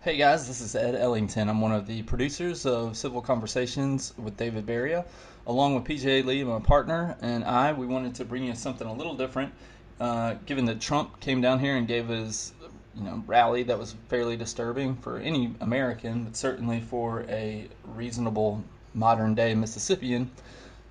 Hey guys, this is Ed Ellington. I'm one of the producers of Civil Conversations with David Baria. Along with PJ Lee, my partner, and I, we wanted to bring you something a little different. Uh, given that Trump came down here and gave his you know, rally that was fairly disturbing for any American, but certainly for a reasonable modern day Mississippian,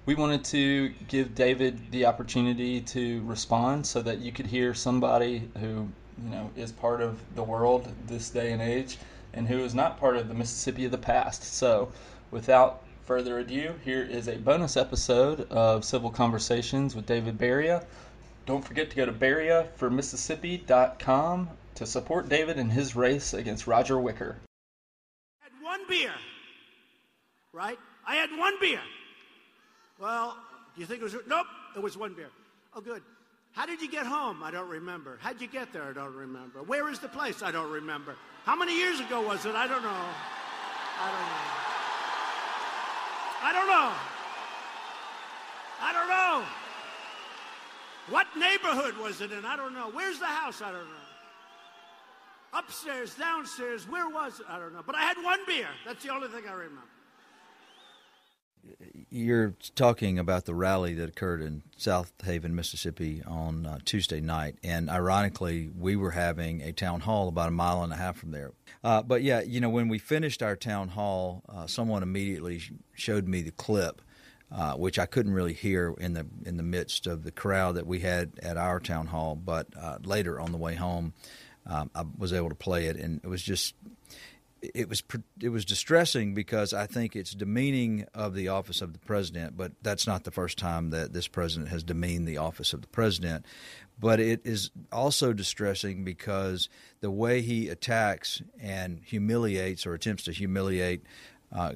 we wanted to give David the opportunity to respond so that you could hear somebody who you know is part of the world this day and age and who is not part of the Mississippi of the past. So, without further ado, here is a bonus episode of Civil Conversations with David Baria. Don't forget to go to bariaformississippi.com to support David in his race against Roger Wicker. I had one beer, right? I had one beer. Well, do you think it was? Nope, it was one beer. Oh, good. How did you get home? I don't remember. How'd you get there? I don't remember. Where is the place? I don't remember. How many years ago was it? I don't know. I don't know. I don't know. I don't know. What neighborhood was it in? I don't know. Where's the house? I don't know. Upstairs, downstairs, where was it? I don't know. But I had one beer. That's the only thing I remember you're talking about the rally that occurred in South Haven, Mississippi on uh, Tuesday night. And ironically, we were having a town hall about a mile and a half from there. Uh, but yeah, you know, when we finished our town hall, uh, someone immediately showed me the clip. Uh, which I couldn't really hear in the in the midst of the crowd that we had at our town hall, but uh, later on the way home, um, I was able to play it, and it was just it was it was distressing because I think it's demeaning of the office of the president. But that's not the first time that this president has demeaned the office of the president. But it is also distressing because the way he attacks and humiliates or attempts to humiliate uh,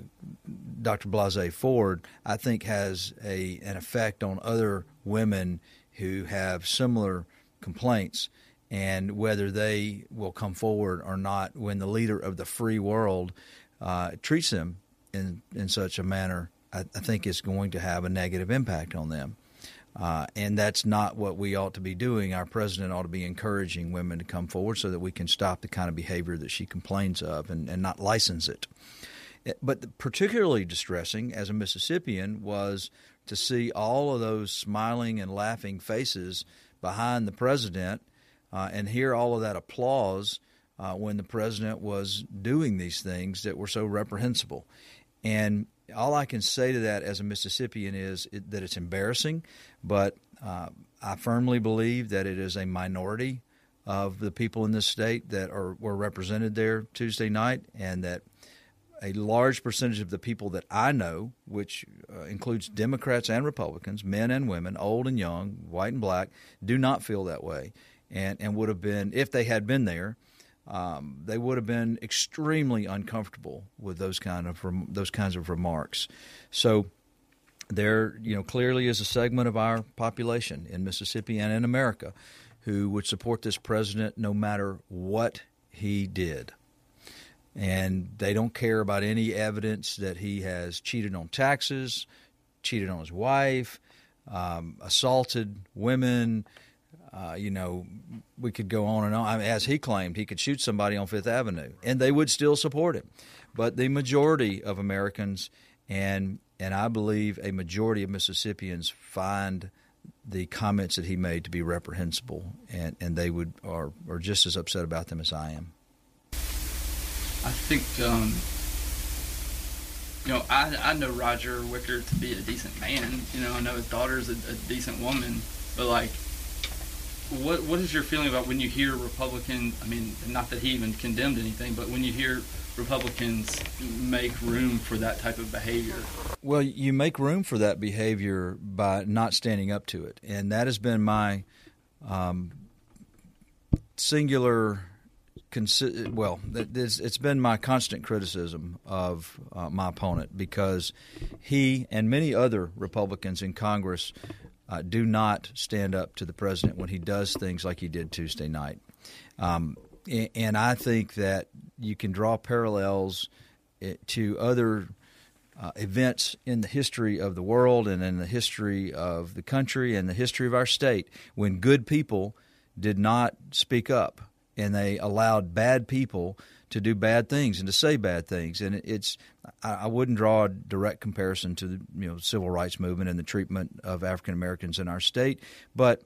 Dr. Blasey Ford, I think has a an effect on other women who have similar complaints and whether they will come forward or not when the leader of the free world uh, treats them in in such a manner, I, I, think is going to have a negative impact on them. Uh, and that's not what we ought to be doing. Our president ought to be encouraging women to come forward so that we can stop the kind of behavior that she complains of and, and not license it. Eh, but particularly distressing as a Mississippian was to see all of those smiling and laughing faces behind the president uh, and hear all of that applause uh, when the president was doing these things that were so reprehensible. And all I can say to that as a Mississippian is it, that it's embarrassing, but uh, I firmly believe that it is a minority of the people in this state that are were represented there Tuesday night, and that a large percentage of the people that I know, which uh, includes Democrats and Republicans, men and women, old and young, white and black, do not feel that way and, and would have been, if they had been there, um, they would have been extremely uncomfortable with those kind of those kinds of remarks. So there, you know, clearly is a segment of our population in Mississippi and in America who would support this president no matter what he did. And they don't care about any evidence that he has cheated on taxes, cheated on his wife, um, assaulted women, uh, you know, we could go on and on. I mean, as he claimed, he could shoot somebody on Fifth Avenue, and they would still support him. But the majority of Americans, and and I believe a majority of Mississippians, find the comments that he made to be reprehensible, and, and they would are are just as upset about them as I am. I think. Um, you know, I, I know Roger Wicker to be a decent man. You know, I know his daughter's a, a decent woman, but like what what is your feeling about when you hear Republican? I mean, not that he even condemned anything, but when you hear Republicans make room for that type of behavior. Well, you make room for that behavior by not standing up to it, and that has been my um, singular. Consi- well, it's been my constant criticism of uh, my opponent because he and many other Republicans in Congress uh, do not stand up to the president when he does things like he did Tuesday night. Um, and I think that you can draw parallels eh, to other uh, events in the history of the world and in the history of the country and the history of our state when good people did not speak up and they allowed bad people to do bad things and to say bad things. And it's I, wouldn't draw a direct comparison to the you know civil rights movement and the treatment of African Americans in our state, but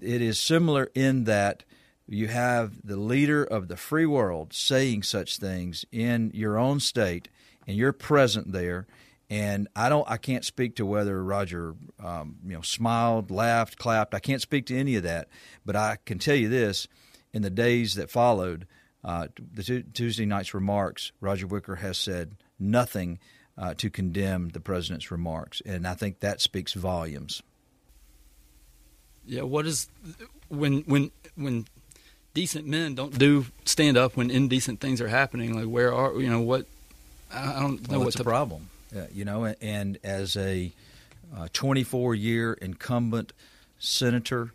it is similar in that you have the leader of the free world saying such things in your own state, and you're present there. And I don't, I can't speak to whether Roger, um, you know, smiled, laughed, clapped. I can't speak to any of that, but I can tell you this: in the days that followed, uh, the t- Tuesday night's remarks, Roger Wicker has said nothing uh, to condemn the president's remarks, and I think that speaks volumes. Yeah, what is when when when decent men don't do stand up when indecent things are happening? Like where are you know what? I don't know well, what's the problem. Uh, you know, and as a 24 uh, year incumbent senator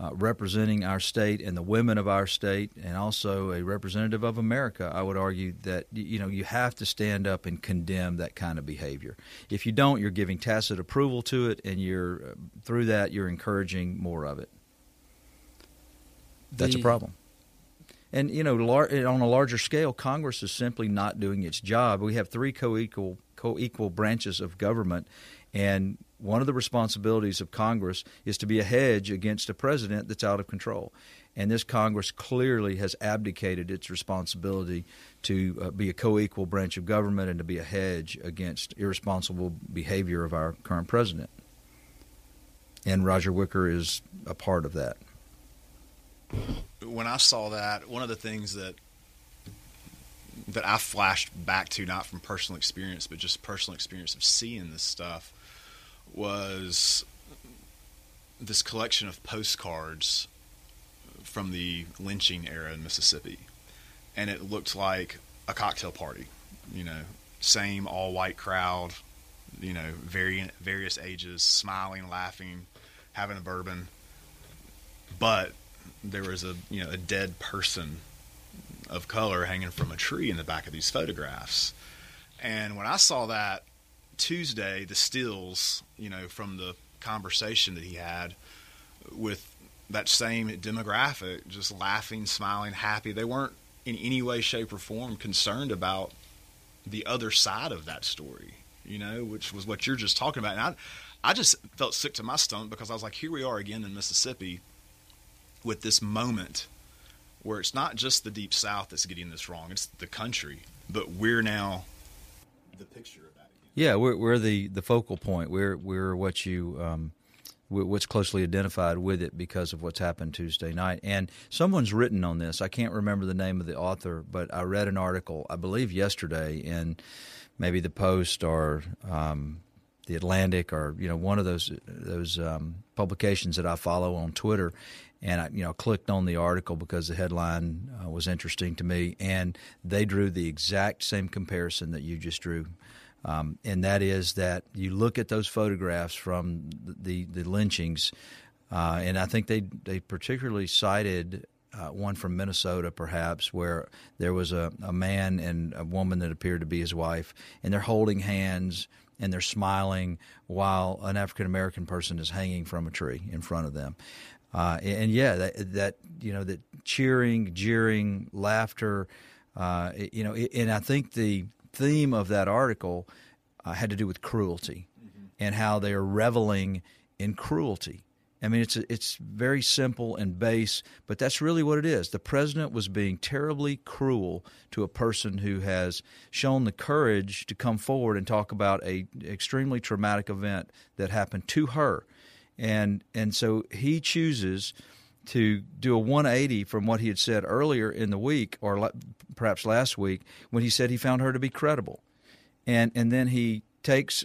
uh, representing our state and the women of our state, and also a representative of America, I would argue that you know you have to stand up and condemn that kind of behavior. If you don't, you're giving tacit approval to it, and you're uh, through that you're encouraging more of it. That's the, a problem. And you know, on a larger scale, Congress is simply not doing its job. We have three co-equal co-equal branches of government, and one of the responsibilities of Congress is to be a hedge against a president that's out of control. And this Congress clearly has abdicated its responsibility to uh, be a co equal branch of government and to be a hedge against irresponsible behavior of our current president. And Roger Wicker is a part of that. When I saw that, one of the things that that I flashed back to, not from personal experience, but just personal experience of seeing this stuff, was this collection of postcards from the lynching era in Mississippi. And it looked like a cocktail party, you know, same all white crowd, you know, very, various ages, smiling, laughing, having a bourbon. But there was a, you know, a dead person of color hanging from a tree in the back of these photographs. And when I saw that, Tuesday, the stills, you know, from the conversation that he had with that same demographic, just laughing, smiling, happy. They weren't in any way, shape, or form concerned about the other side of that story, you know, which was what you're just talking about. And I, I just felt sick to my stomach because I was like, here we are again in Mississippi with this moment where it's not just the deep south that's getting this wrong, it's the country, but we're now the picture yeah, we're we're the, the focal point. We're we're what you um, what's closely identified with it because of what's happened Tuesday night. And someone's written on this. I can't remember the name of the author, but I read an article, I believe yesterday, in maybe the Post or um, the Atlantic or you know one of those those um, publications that I follow on Twitter. And I, you know, clicked on the article because the headline uh, was interesting to me, and they drew the exact same comparison that you just drew um, and that is that you look at those photographs from the the, the lynchings, uh, and I think they they particularly cited uh, one from Minnesota, perhaps, where there was a, a man and a woman that appeared to be his wife, and they're holding hands and they're smiling while an African American person is hanging from a tree in front of them. Uh, and, and, yeah, that, that you know that cheering, jeering, laughter, uh, you know, and I think the theme of that article uh, had to do with cruelty mm-hmm. and how they are reveling in cruelty. I mean, it's it's very simple and base, but that's really what it is. The president was being terribly cruel to a person who has shown the courage to come forward and talk about a extremely traumatic event that happened to her, and and so he chooses to do a 180 from what he had said earlier in the week or perhaps last week when he said he found her to be credible. And and then he takes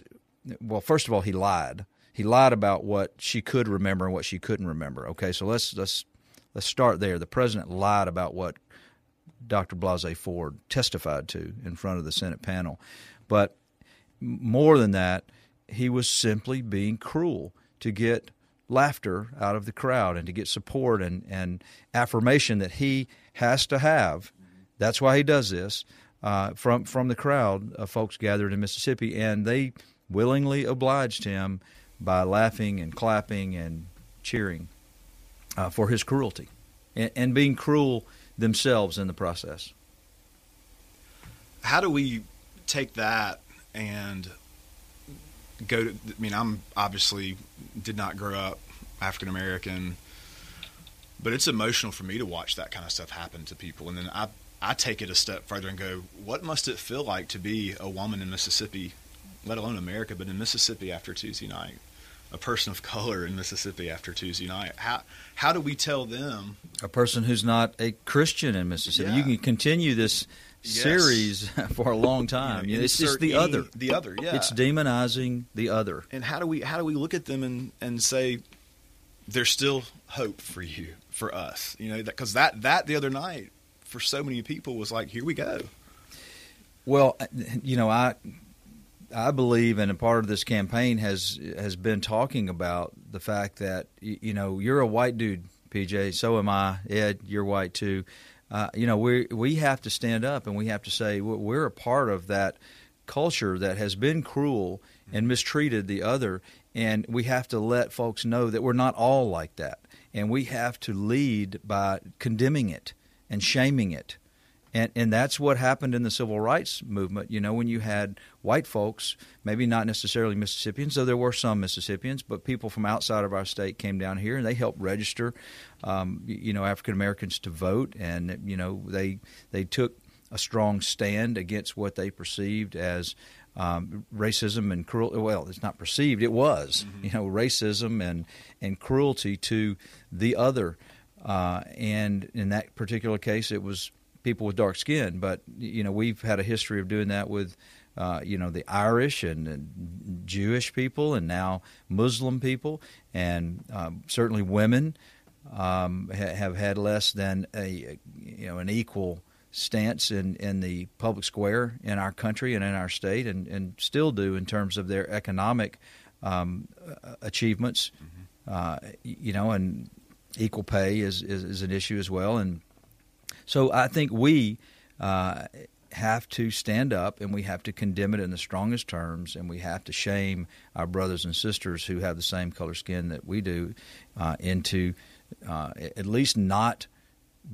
well first of all he lied. He lied about what she could remember and what she couldn't remember. Okay, so let's let's let's start there. The president lied about what Dr. Blasey Ford testified to in front of the Senate panel. But more than that, he was simply being cruel to get laughter out of the crowd and to get support and, and affirmation that he has to have. That's why he does this uh, from from the crowd of folks gathered in Mississippi, and they willingly obliged him by laughing and clapping and cheering uh, for his cruelty and, and being cruel themselves in the process. how do we take that and go to? I mean, I'm obviously did not grow up African American, but it's emotional for me to watch that kind of stuff happen to people, and then I I take it a step further and go, what must it feel like to be a woman in Mississippi, let alone America, but in Mississippi after Tuesday night? A person of color in Mississippi after Tuesday night. How how do we tell them? A person who's not a Christian in Mississippi. Yeah. You can continue this Yes. series for a long time. You know, it's just the other. The other, yeah. It's demonizing the other. and how do we how do we look at them and and say there's still hope for you for us you know because that, that the other night for so many people was like here we go Well, uh, you know, I I believe, and a part of this campaign has has been talking about the fact that you know you're a white dude, PJ. So am I, Ed. You're white too. Uh, you know, we we have to stand up and we have to say we're- we're a part of that culture that has been cruel and mistreated the other, and we have to let folks know that we're not all like that, and we have to lead by condemning it and shaming it. And and that's what happened in the civil rights movement. You know, when you had white folks, maybe not necessarily Mississippians, though there were some Mississippians, but people from outside of our state came down here and they helped register, um, you know, African Americans to vote, and you know they they took a strong stand against what they perceived as um, racism and cruelty. Well, it's not perceived; it was, you know, racism and and cruelty to the other. Uh, and in that particular case, it was people with dark skin. But you know, we've had a history of doing that with. Uh, you know the Irish and, and Jewish people, and now Muslim people, and um, certainly women um, ha- have had less than a you know an equal stance in, in the public square in our country and in our state, and, and still do in terms of their economic um, achievements. Uh, you know, and equal pay is, is, is an issue as well. And so I think we uh, have to stand up and we have to condemn it in the strongest terms, and we have to shame our brothers and sisters who have the same color skin that we do uh, into uh, at least not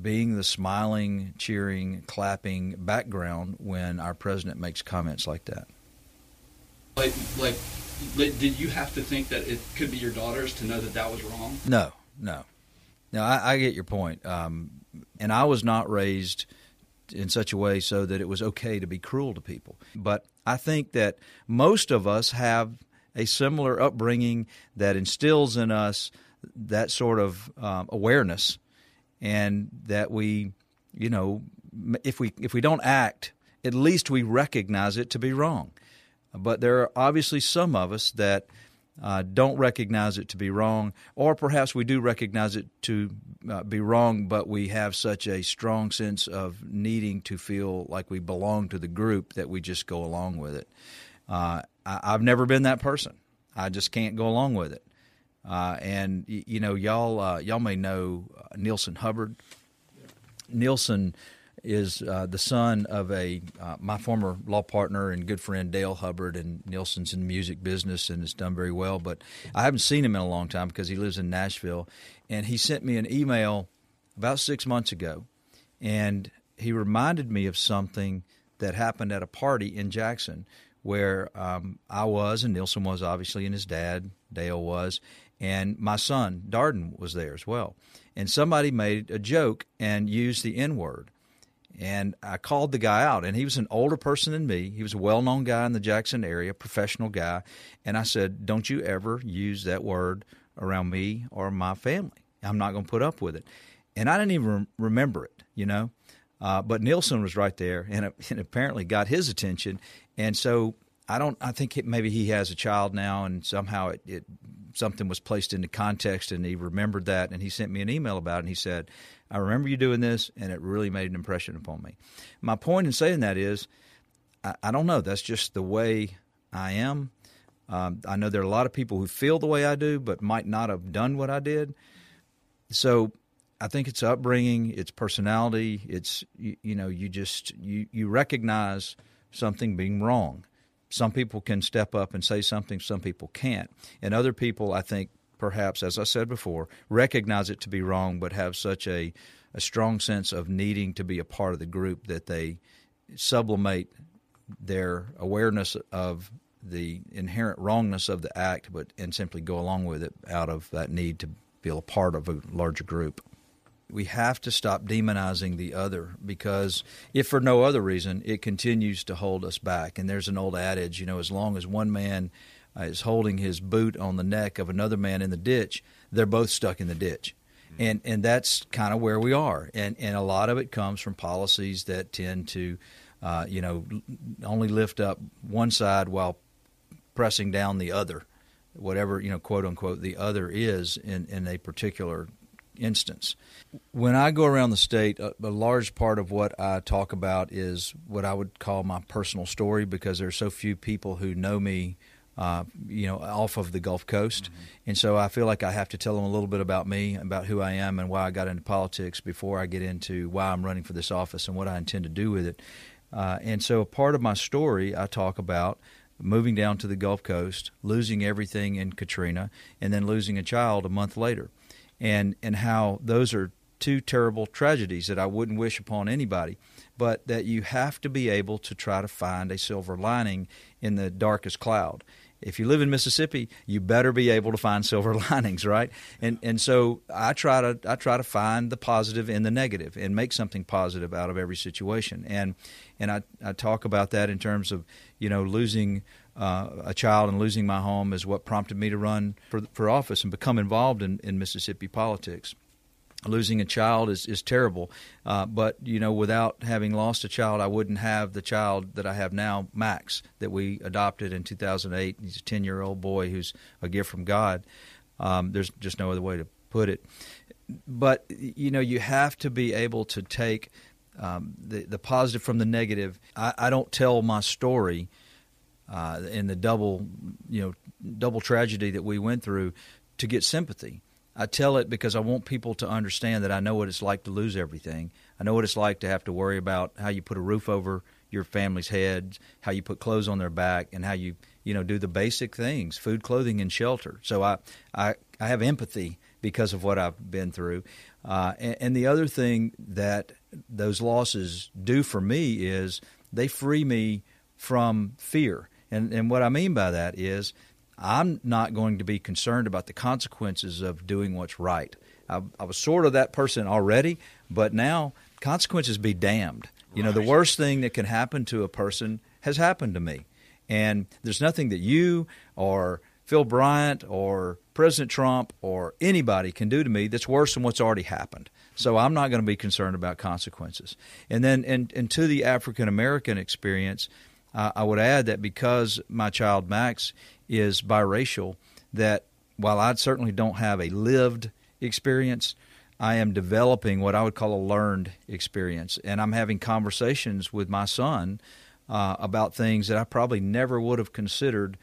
being the smiling, cheering, clapping background when our president makes comments like that. Like, like, did you have to think that it could be your daughters to know that that was wrong? No, no, no. I, I get your point, um, and I was not raised in such a way so that it was okay to be cruel to people. But I think that most of us have a similar upbringing that instills in us that sort of um, awareness, and that we, you know, if we if we don't act, at least we recognize it to be wrong. But there are obviously some of us that uh, don't recognize it to be wrong, or perhaps we do recognize it to uh, be wrong, but we have such a strong sense of needing to feel like we belong to the group that we just go along with it. Uh, I, I've never been that person. I just can't go along with it. Uh, and y- you know, y'all uh, y'all may know uh, Neilson Hubbard. Neilson is uh, the son of a uh, my former law partner and good friend Dale Hubbard, and Neilson's in the music business and has done very well. But I haven't seen him in a long time because he lives in Nashville, and he sent me an email about six months ago, and he reminded me of something that happened at a party in Jackson where um, I was, and Neilson was obviously, and his dad Dale was, and my son Darden was there as well. And somebody made a joke and used the N word. And I called the guy out, and he was an older person than me. He was a well known guy in the Jackson area, professional guy. And I said, Don't you ever use that word around me or my family. I'm not going to put up with it. And I didn't even rem- remember it, you know. Uh, but Neilson was right there, and, and apparently got his attention. And so I don't. I think it, maybe he has a child now, and somehow it, it something was placed into context, and he remembered that, and he sent me an email about it. And he said, "I remember you doing this, and it really made an impression upon me." My point in saying that is, I, I don't know. That's just the way I am. Um, I know there are a lot of people who feel the way I do, but might not have done what I did. So I think it's upbringing, it's personality, it's you, you know you just you you recognize something being wrong. Some people can step up and say something, some people can't, and other people I think perhaps, as I said before, recognize it to be wrong, but have such a a strong sense of needing to be a part of the group that they sublimate their awareness of the inherent wrongness of the act, but and simply go along with it out of that need to feel a part of a larger group. We have to stop demonizing the other because, if for no other reason, it continues to hold us back. And there's an old adage, you know, as long as one man uh, is holding his boot on the neck of another man in the ditch, they're both stuck in the ditch. And and that's kind of where we are. And and a lot of it comes from policies that tend to, uh, you know, only lift up one side while pressing down the other, whatever you know, quote unquote, the other is in in a particular instance. When I go around the state, a, a, large part of what I talk about is what I would call my personal story because there are so few people who know me. Uh, you know, off of the Gulf Coast, mm-hmm. and so I feel like I have to tell them a little bit about me, about who I am, and why I got into politics before I get into why I'm running for this office and what I intend to do with it. Uh, and so, a part of my story, I talk about moving down to the Gulf Coast, losing everything in Katrina, and then losing a child a month later, and and how those are two terrible tragedies that I wouldn't wish upon anybody, but that you have to be able to try to find a silver lining in the darkest cloud. If you live in Mississippi, you better be able to find silver linings, right? And and so I try to I try to find the positive in the negative and make something positive out of every situation. And and I, I talk about that in terms of you know losing uh, a child and losing my home is what prompted me to run for for office and become involved in, in Mississippi politics. Losing a child is is terrible, uh, but you know without having lost a child, I wouldn't have the child that I have now, Max, that we adopted in 2008. He's a 10 year old boy who's a gift from God. Um, there's just no other way to put it. But you know you have to be able to take um, the the positive from the negative. I, I don't tell my story uh, in the double you know double tragedy that we went through to get sympathy. I tell it because I want people to understand that I know what it's like to lose everything. I know what it's like to have to worry about how you put a roof over your family's head, how you put clothes on their back, and how you you know do the basic things: food, clothing, and shelter. So I I, I have empathy because of what I've been through. Uh, and, and the other thing that those losses do for me is they free me from fear. And, and what I mean by that is I'm not going to be concerned about the consequences of doing what's right. I, I was sort of that person already, but now consequences be damned. You know, the worst thing that can happen to a person has happened to me. And there's nothing that you or Phil Bryant or President Trump or anybody can do to me that's worse than what's already happened. So I'm not going to be concerned about consequences. And then, and, and to the African American experience, uh, I would add that because my child Max is biracial, that while I certainly don't have a lived experience, I am developing what I would call a learned experience. And I'm having conversations with my son uh, about things that I probably never would have considered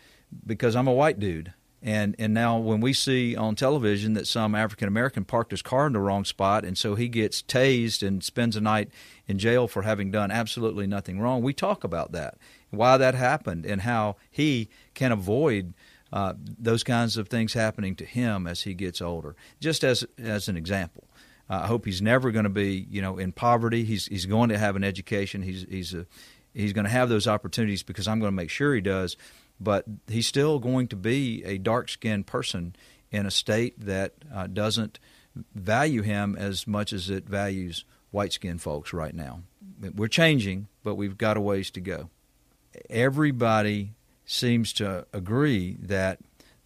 because I'm a white dude. And and now when we see on television that some African American parked his car in the wrong spot and so he gets tased and spends a night in jail for having done absolutely nothing wrong, we talk about that, why that happened, and how he can avoid uh, those kinds of things happening to him as he gets older. Just as as an example, uh, I hope he's never going to be you know in poverty. He's he's going to have an education. He's he's a, he's going to have those opportunities because I'm going to make sure he does but he's still going to be a dark skinned person in a state that uh, doesn't value him as much as it values white skinned folks right now. We're changing, but we've got a ways to go. Everybody seems to agree that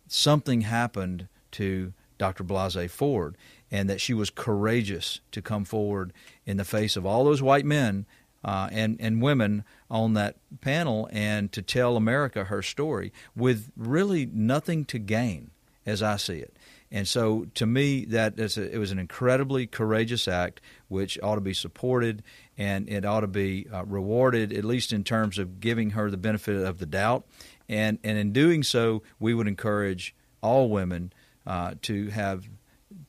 something happened to Dr. Blasey Ford and that she was courageous to come forward in the face of all those white men uh, and and women on that panel and to tell America her story with really nothing to gain, as I see it. And so, to me, that a, it was an incredibly courageous act, which ought to be supported and it ought to be uh, rewarded, at least in terms of giving her the benefit of the doubt. And and in doing so, we would encourage all women uh, to have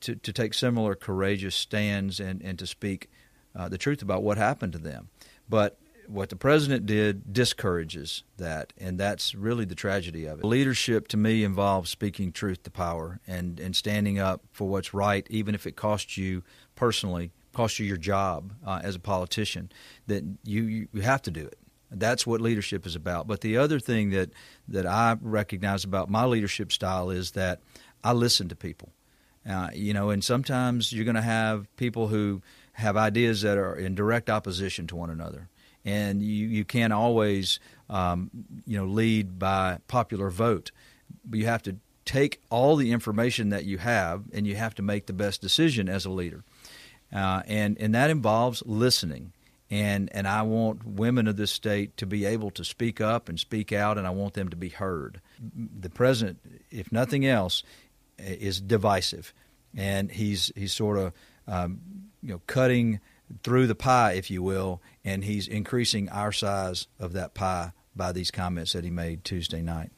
to, to take similar courageous stands and, and to speak uh, the truth about what happened to them. But what the president did discourages that, and that's really the tragedy of it. Leadership to me involves speaking truth to power and, and standing up for what's right, even if it costs you personally costs you your job uh, as a politician, that you, you have to do it. That's what leadership is about. But the other thing that, that I recognize about my leadership style is that I listen to people. Uh, you know, and sometimes you're going to have people who have ideas that are in direct opposition to one another, and you you can't always um, you know lead by popular vote, but you have to take all the information that you have, and you have to make the best decision as a leader, uh, and and that involves listening. And and I want women of this state to be able to speak up and speak out, and I want them to be heard. The president, if nothing else, is divisive, and he's he's sort of um, you know cutting through the pie, if you will, and he's increasing our size of that pie by these comments that he made Tuesday night.